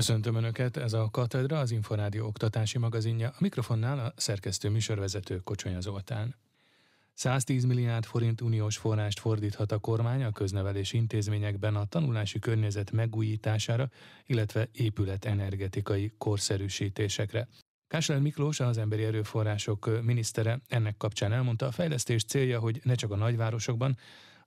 Köszöntöm Önöket, ez a Katedra, az Inforádió oktatási magazinja, a mikrofonnál a szerkesztő műsorvezető Kocsonya Zoltán. 110 milliárd forint uniós forrást fordíthat a kormány a köznevelési intézményekben a tanulási környezet megújítására, illetve épület energetikai korszerűsítésekre. Kásler Miklós, az emberi erőforrások minisztere ennek kapcsán elmondta, a fejlesztés célja, hogy ne csak a nagyvárosokban,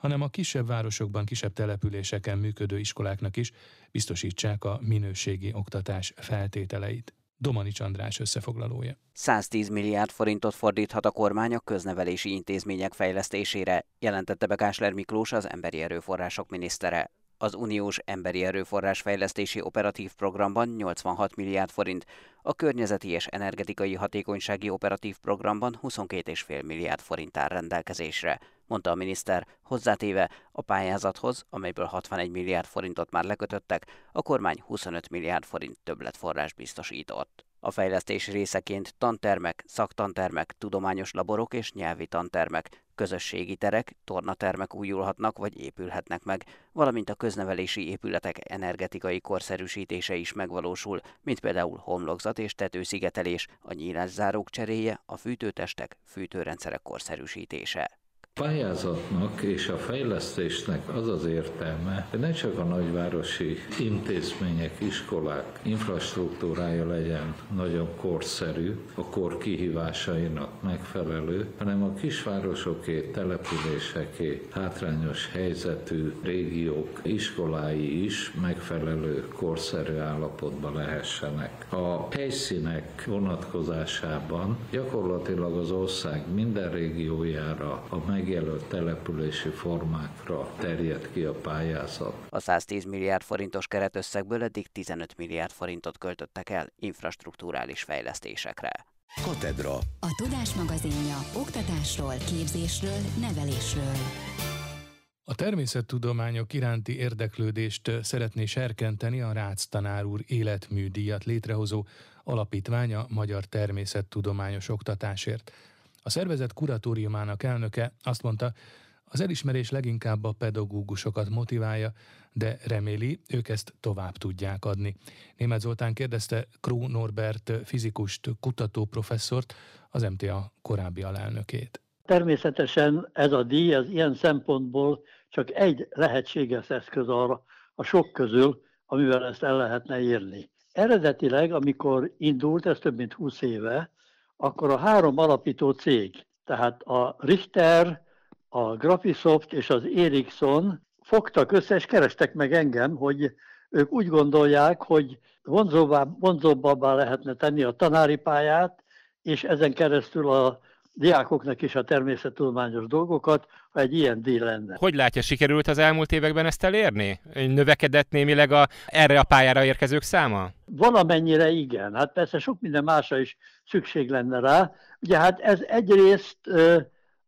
hanem a kisebb városokban, kisebb településeken működő iskoláknak is biztosítsák a minőségi oktatás feltételeit. Domanics András összefoglalója. 110 milliárd forintot fordíthat a kormány a köznevelési intézmények fejlesztésére, jelentette be Kásler Miklós, az emberi erőforrások minisztere. Az uniós emberi erőforrás fejlesztési operatív programban 86 milliárd forint, a környezeti és energetikai hatékonysági operatív programban 22,5 milliárd forint áll rendelkezésre, mondta a miniszter, hozzátéve a pályázathoz, amelyből 61 milliárd forintot már lekötöttek, a kormány 25 milliárd forint többletforrás biztosított. A fejlesztés részeként tantermek, szaktantermek, tudományos laborok és nyelvi tantermek, közösségi terek, tornatermek újulhatnak vagy épülhetnek meg, valamint a köznevelési épületek energetikai korszerűsítése is megvalósul, mint például homlokzat és tetőszigetelés, a nyílászárók cseréje, a fűtőtestek, fűtőrendszerek korszerűsítése pályázatnak és a fejlesztésnek az az értelme, hogy ne csak a nagyvárosi intézmények, iskolák infrastruktúrája legyen nagyon korszerű, a kor kihívásainak megfelelő, hanem a kisvárosoké, településeké, hátrányos helyzetű régiók iskolái is megfelelő korszerű állapotban lehessenek. A helyszínek vonatkozásában gyakorlatilag az ország minden régiójára a meg megjelölt települési formákra terjed ki a pályázat. A 110 milliárd forintos keretösszegből eddig 15 milliárd forintot költöttek el infrastruktúrális fejlesztésekre. Katedra. A Tudás magazinja oktatásról, képzésről, nevelésről. A természettudományok iránti érdeklődést szeretné serkenteni a Rácz tanár úr életműdíjat létrehozó alapítványa Magyar Természettudományos Oktatásért. A szervezet kuratóriumának elnöke azt mondta, az elismerés leginkább a pedagógusokat motiválja, de reméli, ők ezt tovább tudják adni. Német Zoltán kérdezte Kró Norbert fizikust, kutató professzort, az MTA korábbi alelnökét. Természetesen ez a díj, ez ilyen szempontból csak egy lehetséges eszköz arra a sok közül, amivel ezt el lehetne érni. Eredetileg, amikor indult, ez több mint 20 éve, akkor a három alapító cég, tehát a Richter, a Graphisoft és az Ericsson fogtak össze, és kerestek meg engem, hogy ők úgy gondolják, hogy vonzóbbá, vonzóbbá lehetne tenni a tanári pályát, és ezen keresztül a diákoknak is a természettudományos dolgokat, ha egy ilyen díj lenne. Hogy látja, sikerült az elmúlt években ezt elérni? Növekedett némileg a, erre a pályára érkezők száma? Valamennyire igen. Hát persze sok minden másra is szükség lenne rá. Ugye hát ez egyrészt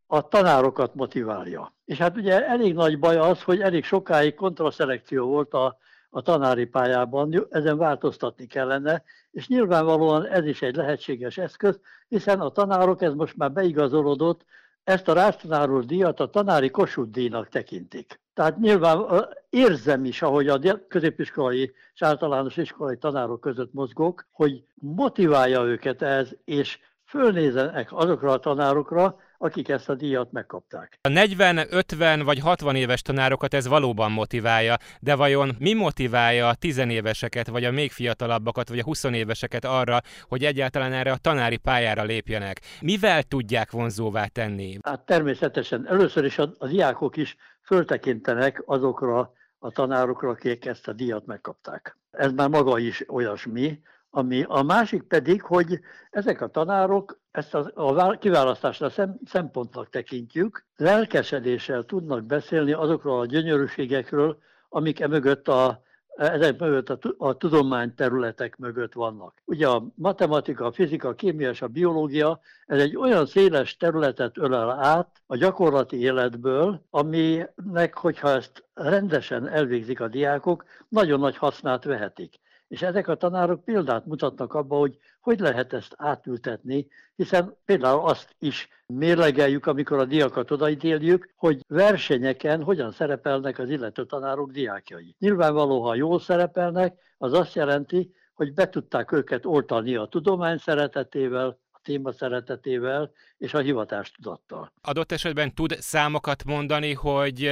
a tanárokat motiválja. És hát ugye elég nagy baj az, hogy elég sokáig kontraszelekció volt a a tanári pályában, ezen változtatni kellene, és nyilvánvalóan ez is egy lehetséges eszköz, hiszen a tanárok, ez most már beigazolódott, ezt a rásztanáról díjat a tanári Kossuth díjnak tekintik. Tehát nyilván érzem is, ahogy a középiskolai és általános iskolai tanárok között mozgok, hogy motiválja őket ez, és fölnézenek azokra a tanárokra, akik ezt a díjat megkapták. A 40, 50 vagy 60 éves tanárokat ez valóban motiválja, de vajon mi motiválja a 10 éveseket, vagy a még fiatalabbakat, vagy a 20 éveseket arra, hogy egyáltalán erre a tanári pályára lépjenek? Mivel tudják vonzóvá tenni? Hát természetesen először is a, a diákok is föltekintenek azokra a tanárokra, akik ezt a díjat megkapták. Ez már maga is olyasmi, ami, a másik pedig, hogy ezek a tanárok ezt a, a kiválasztásra szem, szempontnak tekintjük, lelkesedéssel tudnak beszélni azokról a gyönyörűségekről, amik e mögött a, ezek mögött a, a tudományterületek mögött vannak. Ugye a matematika, a fizika, a kémia és a biológia, ez egy olyan széles területet ölel át a gyakorlati életből, aminek, hogyha ezt rendesen elvégzik a diákok, nagyon nagy hasznát vehetik És ezek a tanárok példát mutatnak abba, hogy hogy lehet ezt átültetni, hiszen például azt is mérlegeljük, amikor a diakat odaítéljük, hogy versenyeken hogyan szerepelnek az illető tanárok diákjai. Nyilvánvaló, ha jól szerepelnek, az azt jelenti, hogy be tudták őket oltani a tudomány szeretetével, téma szeretetével és a hivatástudattal. Adott esetben tud számokat mondani, hogy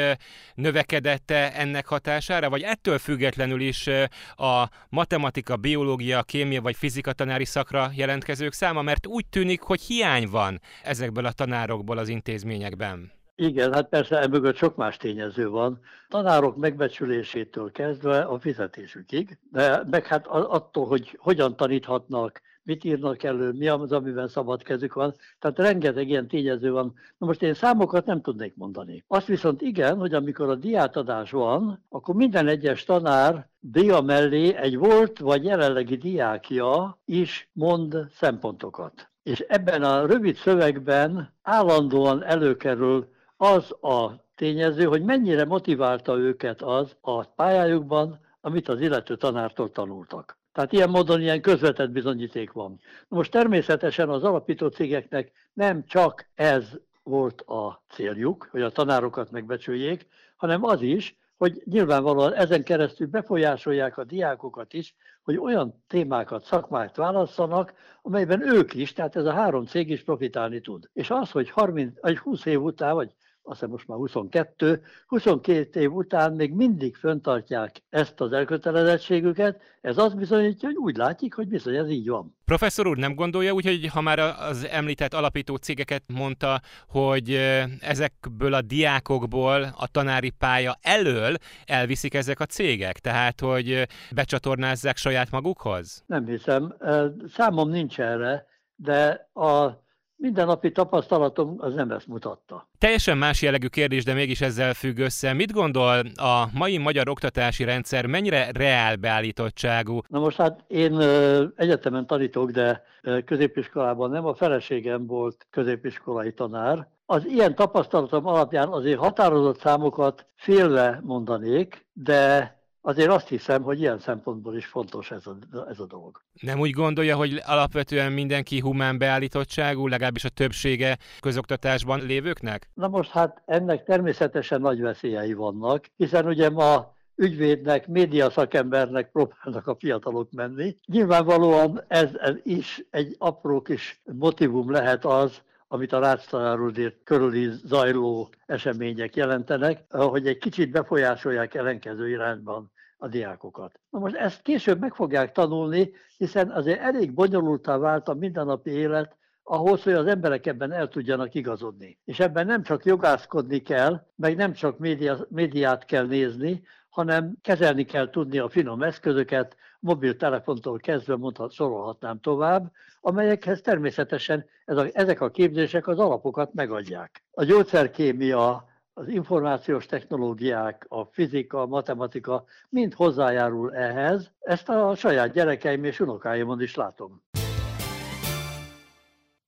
növekedette ennek hatására, vagy ettől függetlenül is a matematika, biológia, kémia vagy fizika tanári szakra jelentkezők száma, mert úgy tűnik, hogy hiány van ezekből a tanárokból az intézményekben. Igen, hát persze emögött sok más tényező van. Tanárok megbecsülésétől kezdve a fizetésükig, de meg hát attól, hogy hogyan taníthatnak, mit írnak elő, mi az, amiben szabad kezük van. Tehát rengeteg ilyen tényező van. Na most én számokat nem tudnék mondani. Azt viszont igen, hogy amikor a diátadás van, akkor minden egyes tanár dia mellé egy volt vagy jelenlegi diákja is mond szempontokat. És ebben a rövid szövegben állandóan előkerül az a tényező, hogy mennyire motiválta őket az a pályájukban, amit az illető tanártól tanultak. Tehát ilyen módon ilyen közvetett bizonyíték van. Most természetesen az alapító cégeknek nem csak ez volt a céljuk, hogy a tanárokat megbecsüljék, hanem az is, hogy nyilvánvalóan ezen keresztül befolyásolják a diákokat is, hogy olyan témákat, szakmát válasszanak, amelyben ők is, tehát ez a három cég is profitálni tud. És az, hogy 30, vagy 20 év után, vagy azt hiszem most már 22, 22 év után még mindig föntartják ezt az elkötelezettségüket, ez azt bizonyítja, hogy úgy látjuk, hogy bizony ez így van. Professzor úr, nem gondolja úgy, hogy ha már az említett alapító cégeket mondta, hogy ezekből a diákokból a tanári pálya elől elviszik ezek a cégek? Tehát, hogy becsatornázzák saját magukhoz? Nem hiszem. Számom nincs erre, de a mindennapi tapasztalatom az nem ezt mutatta. Teljesen más jellegű kérdés, de mégis ezzel függ össze. Mit gondol a mai magyar oktatási rendszer mennyire reál beállítottságú? Na most hát én egyetemen tanítok, de középiskolában nem. A feleségem volt középiskolai tanár. Az ilyen tapasztalatom alapján azért határozott számokat félve mondanék, de azért azt hiszem, hogy ilyen szempontból is fontos ez a, ez a dolog. Nem úgy gondolja, hogy alapvetően mindenki humán beállítottságú, legalábbis a többsége közoktatásban lévőknek? Na most hát ennek természetesen nagy veszélyei vannak, hiszen ugye ma ügyvédnek, média szakembernek próbálnak a fiatalok menni. Nyilvánvalóan ez, ez is egy apró kis motivum lehet az, amit a ráctanáról körüli zajló események jelentenek, hogy egy kicsit befolyásolják ellenkező irányban a diákokat. Na most ezt később meg fogják tanulni, hiszen azért elég bonyolultá vált a mindennapi élet, ahhoz, hogy az emberek ebben el tudjanak igazodni. És ebben nem csak jogászkodni kell, meg nem csak média, médiát kell nézni, hanem kezelni kell tudni a finom eszközöket, mobiltelefontól kezdve mondhat, sorolhatnám tovább, amelyekhez természetesen ez a, ezek a képzések az alapokat megadják. A gyógyszerkémia, az információs technológiák, a fizika, a matematika mind hozzájárul ehhez. Ezt a saját gyerekeim és unokáimon is látom.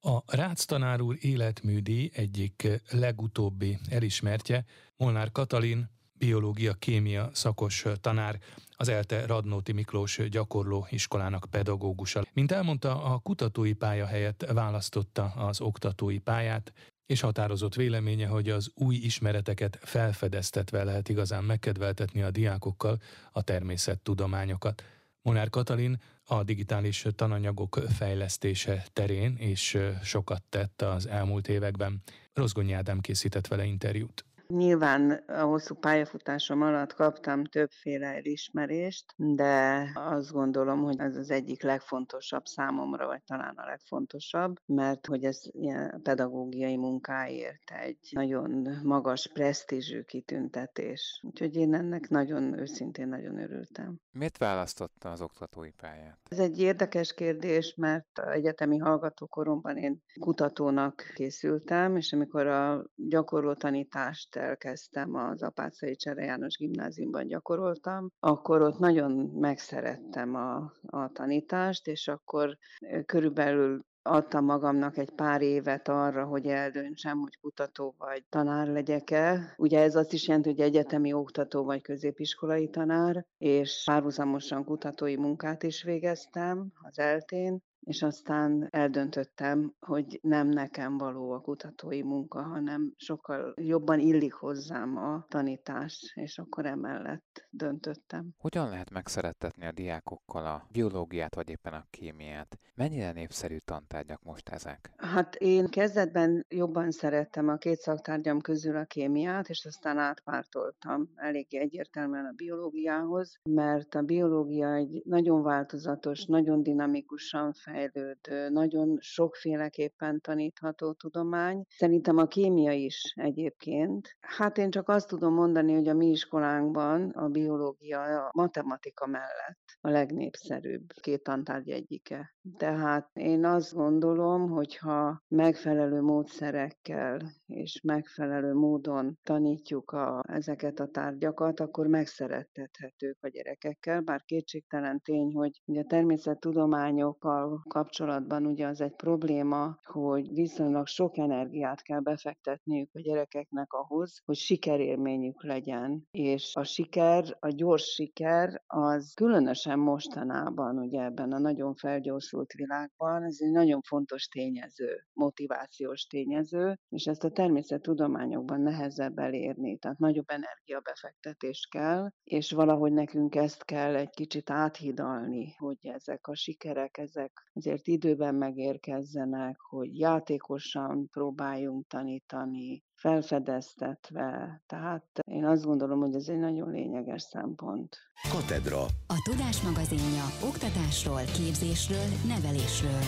A Rácz tanár úr életműdi egyik legutóbbi elismertje Molnár Katalin, biológia-kémia szakos tanár, az ELTE Radnóti Miklós gyakorló iskolának pedagógusa. Mint elmondta, a kutatói pálya helyett választotta az oktatói pályát, és határozott véleménye, hogy az új ismereteket felfedeztetve lehet igazán megkedveltetni a diákokkal a természettudományokat. Monár Katalin a digitális tananyagok fejlesztése terén és sokat tett az elmúlt években. Rozgonyi Ádám készített vele interjút. Nyilván a hosszú pályafutásom alatt kaptam többféle elismerést, de azt gondolom, hogy ez az egyik legfontosabb számomra, vagy talán a legfontosabb, mert hogy ez ilyen pedagógiai munkáért egy nagyon magas presztízsű kitüntetés. Úgyhogy én ennek nagyon őszintén nagyon örültem. Miért választotta az oktatói pályát? Ez egy érdekes kérdés, mert egyetemi hallgatókoromban én kutatónak készültem, és amikor a gyakorló tanítást elkezdtem az Apácai Csere János gimnáziumban gyakoroltam, akkor ott nagyon megszerettem a, a tanítást, és akkor körülbelül adtam magamnak egy pár évet arra, hogy eldöntsem, hogy kutató vagy tanár legyek-e. Ugye ez azt is jelenti, hogy egyetemi oktató vagy középiskolai tanár, és párhuzamosan kutatói munkát is végeztem az eltén, és aztán eldöntöttem, hogy nem nekem való a kutatói munka, hanem sokkal jobban illik hozzám a tanítás, és akkor emellett döntöttem. Hogyan lehet megszerettetni a diákokkal a biológiát, vagy éppen a kémiát? Mennyire népszerű tantárgyak most ezek? Hát én kezdetben jobban szerettem a két szaktárgyam közül a kémiát, és aztán átpártoltam eléggé egyértelműen a biológiához, mert a biológia egy nagyon változatos, nagyon dinamikusan fejlődő fejlődő, nagyon sokféleképpen tanítható tudomány. Szerintem a kémia is egyébként. Hát én csak azt tudom mondani, hogy a mi iskolánkban a biológia a matematika mellett a legnépszerűbb két tantárgy egyike. Tehát én azt gondolom, hogy ha megfelelő módszerekkel és megfelelő módon tanítjuk a, ezeket a tárgyakat, akkor megszerettethetők a gyerekekkel, bár kétségtelen tény, hogy a természettudományokkal kapcsolatban ugye az egy probléma, hogy viszonylag sok energiát kell befektetniük a gyerekeknek ahhoz, hogy sikerélményük legyen. És a siker, a gyors siker, az különösen mostanában, ugye ebben a nagyon felgyorsult világban, ez egy nagyon fontos tényező, motivációs tényező, és ezt a természettudományokban nehezebb elérni, tehát nagyobb energiabefektetés kell, és valahogy nekünk ezt kell egy kicsit áthidalni, hogy ezek a sikerek, ezek azért időben megérkezzenek, hogy játékosan próbáljunk tanítani, felfedeztetve. Tehát én azt gondolom, hogy ez egy nagyon lényeges szempont. Katedra. A Tudás magazinja oktatásról, képzésről, nevelésről.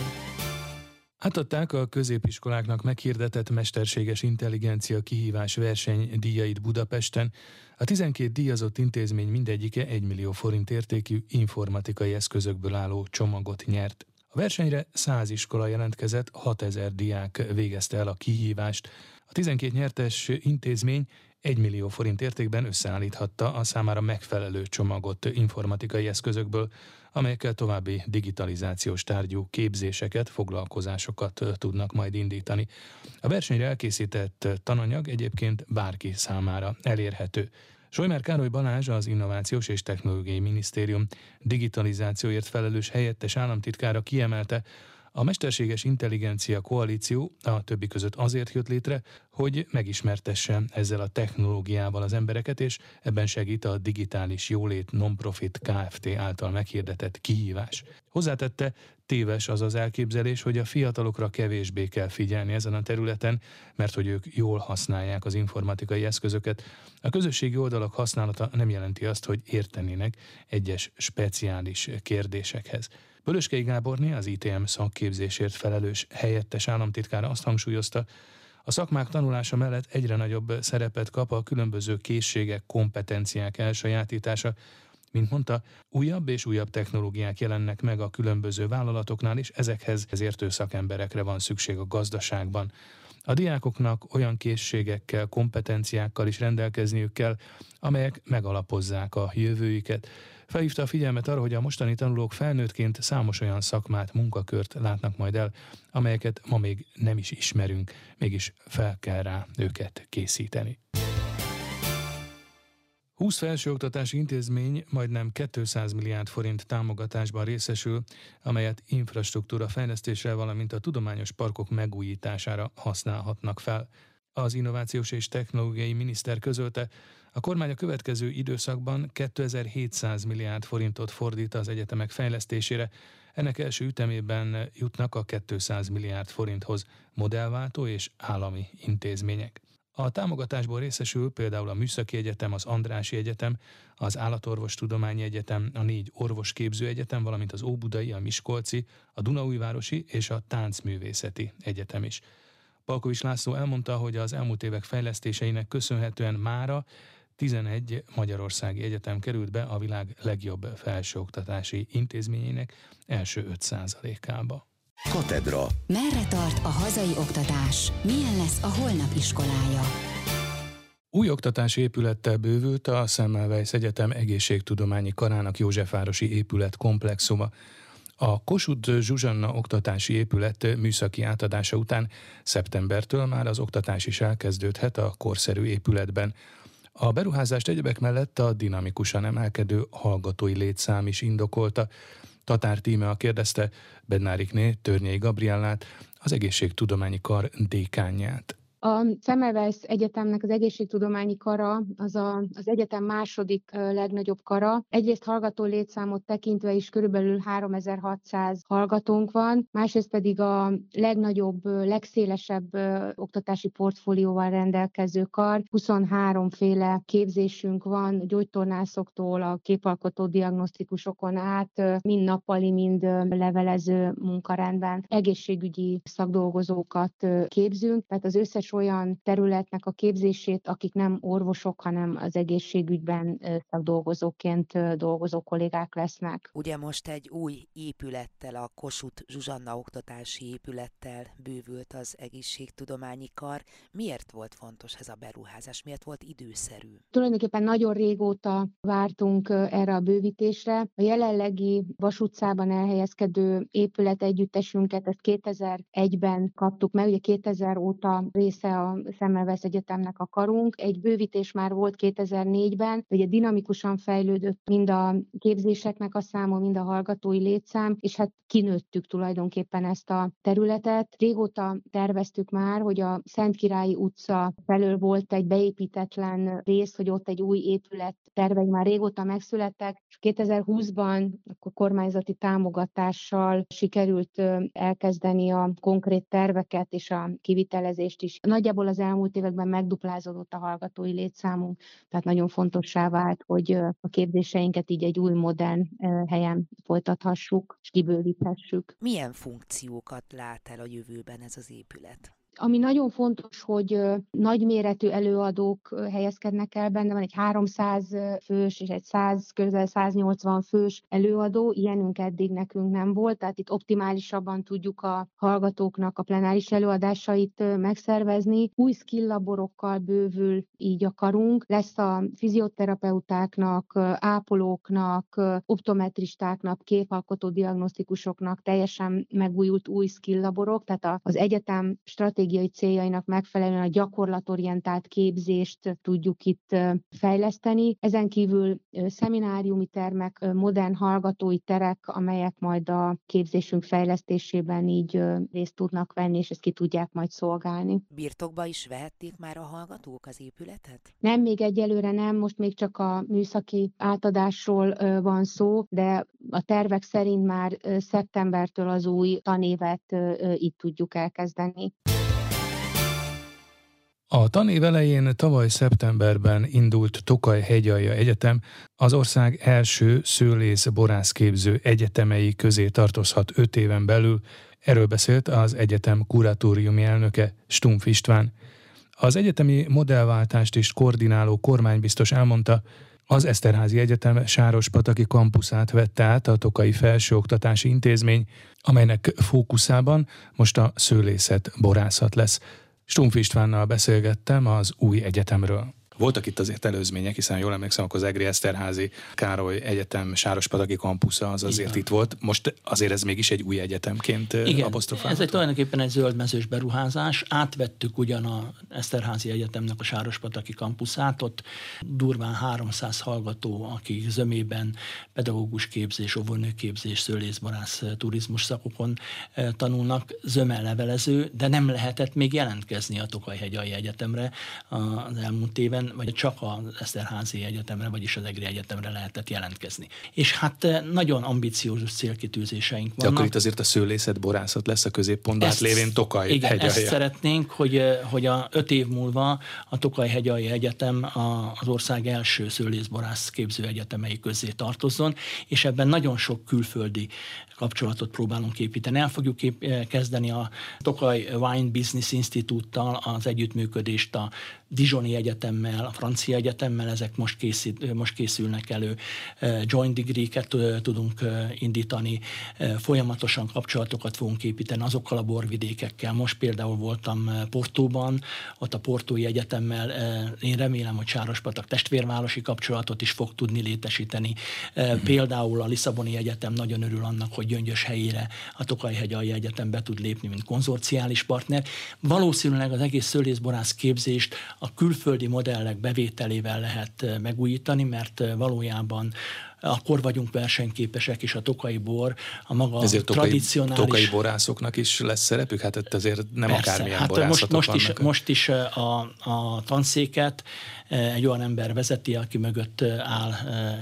Átadták a középiskoláknak meghirdetett mesterséges intelligencia kihívás verseny díjait Budapesten. A 12 díjazott intézmény mindegyike 1 millió forint értékű informatikai eszközökből álló csomagot nyert. A versenyre 100 iskola jelentkezett, 6000 diák végezte el a kihívást. A 12 nyertes intézmény 1 millió forint értékben összeállíthatta a számára megfelelő csomagot informatikai eszközökből, amelyekkel további digitalizációs tárgyú képzéseket, foglalkozásokat tudnak majd indítani. A versenyre elkészített tananyag egyébként bárki számára elérhető. Sojmer Károly Balázs, az Innovációs és Technológiai Minisztérium digitalizációért felelős helyettes államtitkára kiemelte, a Mesterséges Intelligencia Koalíció a többi között azért jött létre, hogy megismertesse ezzel a technológiával az embereket, és ebben segít a Digitális Jólét Nonprofit Kft. által meghirdetett kihívás. Hozzátette, téves az az elképzelés, hogy a fiatalokra kevésbé kell figyelni ezen a területen, mert hogy ők jól használják az informatikai eszközöket. A közösségi oldalak használata nem jelenti azt, hogy értenének egyes speciális kérdésekhez. Bölöskei Gáborné, az ITM szakképzésért felelős helyettes államtitkára azt hangsúlyozta, a szakmák tanulása mellett egyre nagyobb szerepet kap a különböző készségek, kompetenciák elsajátítása, mint mondta, újabb és újabb technológiák jelennek meg a különböző vállalatoknál, és ezekhez értő szakemberekre van szükség a gazdaságban. A diákoknak olyan készségekkel, kompetenciákkal is rendelkezniük kell, amelyek megalapozzák a jövőjüket. Felhívta a figyelmet arra, hogy a mostani tanulók felnőttként számos olyan szakmát, munkakört látnak majd el, amelyeket ma még nem is ismerünk, mégis fel kell rá őket készíteni. 20 felsőoktatási intézmény majdnem 200 milliárd forint támogatásban részesül, amelyet infrastruktúra fejlesztésre, valamint a tudományos parkok megújítására használhatnak fel. Az Innovációs és Technológiai Miniszter közölte, a kormány a következő időszakban 2700 milliárd forintot fordít az egyetemek fejlesztésére, ennek első ütemében jutnak a 200 milliárd forinthoz modellváltó és állami intézmények. A támogatásból részesül például a Műszaki Egyetem, az Andrási Egyetem, az Állatorvostudományi Egyetem, a négy orvosképző egyetem, valamint az Óbudai, a Miskolci, a Dunaújvárosi és a Táncművészeti Egyetem is. Palkovics László elmondta, hogy az elmúlt évek fejlesztéseinek köszönhetően mára 11 magyarországi egyetem került be a világ legjobb felsőoktatási intézményének első 5%-ába. Katedra. Merre tart a hazai oktatás? Milyen lesz a holnap iskolája? Új oktatási épülettel bővült a Semmelweis Egyetem egészségtudományi karának Józsefvárosi épület komplexuma. A Kossuth Zsuzsanna oktatási épület műszaki átadása után szeptembertől már az oktatás is elkezdődhet a korszerű épületben. A beruházást egyebek mellett a dinamikusan emelkedő hallgatói létszám is indokolta. Tatár Tíme a kérdezte Bednárikné Törnyei Gabriellát, az egészségtudományi kar dékányát. A Semmelweis Egyetemnek az egészségtudományi kara az a, az egyetem második legnagyobb kara. Egyrészt hallgató létszámot tekintve is körülbelül 3600 hallgatónk van, másrészt pedig a legnagyobb, legszélesebb oktatási portfólióval rendelkező kar. 23 féle képzésünk van, gyógytornászoktól a képalkotó diagnosztikusokon át, mind nappali, mind levelező munkarendben. Egészségügyi szakdolgozókat képzünk, tehát az összes összes olyan területnek a képzését, akik nem orvosok, hanem az egészségügyben szakdolgozóként dolgozó kollégák lesznek. Ugye most egy új épülettel, a Kossuth Zsuzsanna oktatási épülettel bővült az egészségtudományi kar. Miért volt fontos ez a beruházás? Miért volt időszerű? Tulajdonképpen nagyon régóta vártunk erre a bővítésre. A jelenlegi Vas utcában elhelyezkedő épület együttesünket, ezt 2001-ben kaptuk meg, ugye 2000 óta része a Szemmelweis Egyetemnek a karunk. Egy bővítés már volt 2004-ben, ugye dinamikusan fejlődött mind a képzéseknek a száma, mind a hallgatói létszám, és hát kinőttük tulajdonképpen ezt a területet. Régóta terveztük már, hogy a Szentkirályi utca felől volt egy beépítetlen rész, hogy ott egy új épület tervei már régóta megszülettek, és 2020-ban a kormányzati támogatással sikerült elkezdeni a konkrét terveket és a kivitelezést is Nagyjából az elmúlt években megduplázódott a hallgatói létszámunk, tehát nagyon fontossá vált, hogy a képzéseinket így egy új modern helyen folytathassuk, és kibővíthessük. Milyen funkciókat lát el a jövőben ez az épület? Ami nagyon fontos, hogy nagyméretű előadók helyezkednek el benne, van egy 300 fős és egy 100, közel 180 fős előadó, ilyenünk eddig nekünk nem volt, tehát itt optimálisabban tudjuk a hallgatóknak a plenáris előadásait megszervezni. Új skill laborokkal bővül így akarunk, lesz a fizioterapeutáknak, ápolóknak, optometristáknak, képalkotó diagnosztikusoknak teljesen megújult új skill laborok, tehát az egyetem stratégiai stratégiai céljainak megfelelően a gyakorlatorientált képzést tudjuk itt fejleszteni. Ezen kívül szemináriumi termek, modern hallgatói terek, amelyek majd a képzésünk fejlesztésében így részt tudnak venni, és ezt ki tudják majd szolgálni. Birtokba is vehették már a hallgatók az épületet? Nem, még egyelőre nem, most még csak a műszaki átadásról van szó, de a tervek szerint már szeptembertől az új tanévet itt tudjuk elkezdeni. A tanév elején tavaly szeptemberben indult Tokaj Hegyalja Egyetem az ország első szőlész borászképző egyetemei közé tartozhat öt éven belül, erről beszélt az egyetem kuratóriumi elnöke Stumpf István. Az egyetemi modellváltást is koordináló kormánybiztos elmondta, az Eszterházi Egyetem Sárospataki kampuszát vette át a Tokai Felsőoktatási Intézmény, amelynek fókuszában most a szőlészet borászat lesz. Stumpf Istvánnal beszélgettem az új egyetemről. Voltak itt azért előzmények, hiszen jól emlékszem, akkor az Egri Eszterházi Károly Egyetem Sárospadagi kampusza az azért Igen. itt volt. Most azért ez mégis egy új egyetemként Igen, ez egy tulajdonképpen egy zöldmezős beruházás. Átvettük ugyan a Eszterházi Egyetemnek a Sárospadagi kampuszát, ott durván 300 hallgató, akik zömében pedagógus képzés, óvónőképzés, szőlészbarász, turizmus szakokon tanulnak, zöme levelező, de nem lehetett még jelentkezni a Tokajhegyai Egyetemre az elmúlt éven, vagy csak az Eszterházi Egyetemre, vagyis az EGRI Egyetemre lehetett jelentkezni. És hát eh, nagyon ambiciózus célkitűzéseink vannak. De akkor itt azért a szőlészet, borászat lesz a középpontban, hát lévén Tokaj Igen, hegyalja. ezt szeretnénk, hogy, eh, hogy a öt év múlva a Tokaj Hegyalja Egyetem az ország első szőlészborász képző egyetemei közé tartozzon, és ebben nagyon sok külföldi kapcsolatot próbálunk építeni. El fogjuk kép- eh, kezdeni a Tokaj Wine Business Institute-tal az együttműködést a Dijoni Egyetemmel, a Francia Egyetemmel, ezek most, készít, most készülnek elő. Eh, joint degree-ket eh, tudunk indítani, folyamatosan kapcsolatokat fogunk építeni azokkal a borvidékekkel. Most például voltam Portóban, ott a Portói Egyetemmel én remélem, hogy Sárospatak testvérvárosi kapcsolatot is fog tudni létesíteni. Például a Lisszaboni Egyetem nagyon örül annak, hogy Gyöngyös helyére a Tokaj-hegyalja Egyetem be tud lépni, mint konzorciális partner. Valószínűleg az egész szőlészborász képzést a külföldi modellek bevételével lehet megújítani, mert valójában akkor vagyunk versenyképesek, és a tokai bor a maga Ezért tokai, tradicionális... tokai borászoknak is lesz szerepük? Hát itt azért nem Persze, akármilyen hát most, most is, most is a, a tanszéket egy olyan ember vezeti, aki mögött áll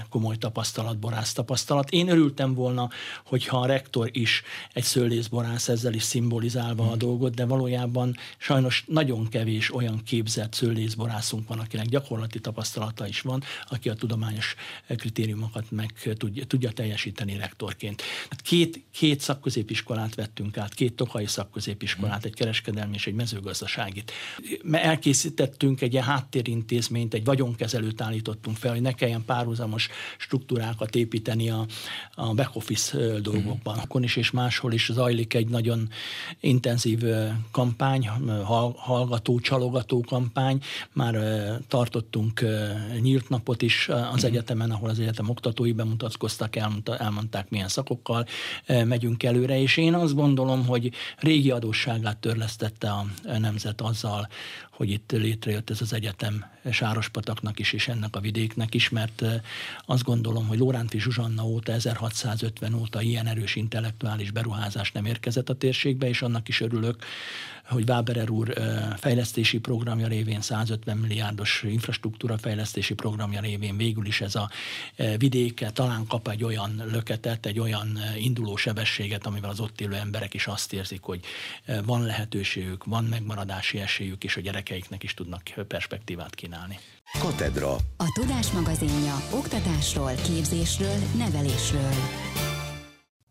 komoly tapasztalat, borász tapasztalat. Én örültem volna, hogyha a rektor is egy szőlészborász ezzel is szimbolizálva hmm. a dolgot, de valójában sajnos nagyon kevés olyan képzett szőlészborászunk van, akinek gyakorlati tapasztalata is van, aki a tudományos kritériumokat meg tudja, tudja teljesíteni rektorként. Hát két, két szakközépiskolát vettünk át, két tokai szakközépiskolát, egy kereskedelmi és egy mezőgazdaságit. Elkészítettünk egy ilyen háttérintézményt, egy vagyonkezelőt állítottunk fel, hogy ne kelljen párhuzamos struktúrákat építeni a, a back office dolgokban. Akkor is és máshol is zajlik egy nagyon intenzív kampány, hallgató, csalogató kampány. Már tartottunk nyílt napot is az egyetemen, ahol az egyetem oktatói bemutatkoztak, elmondták milyen szakokkal megyünk előre, és én azt gondolom, hogy régi adósságát törlesztette a nemzet azzal, hogy itt létrejött ez az egyetem Sárospataknak is, és ennek a vidéknek is, mert azt gondolom, hogy Lóránti Zsuzsanna óta, 1650 óta ilyen erős intellektuális beruházás nem érkezett a térségbe, és annak is örülök, hogy Váberer úr fejlesztési programja révén 150 milliárdos infrastruktúra fejlesztési programja révén végül is ez a vidéke talán kap egy olyan löketet, egy olyan induló sebességet, amivel az ott élő emberek is azt érzik, hogy van lehetőségük, van megmaradási esélyük, és a gyerekeiknek is tudnak perspektívát kínálni. Katedra. A Tudás magazinja oktatásról, képzésről, nevelésről.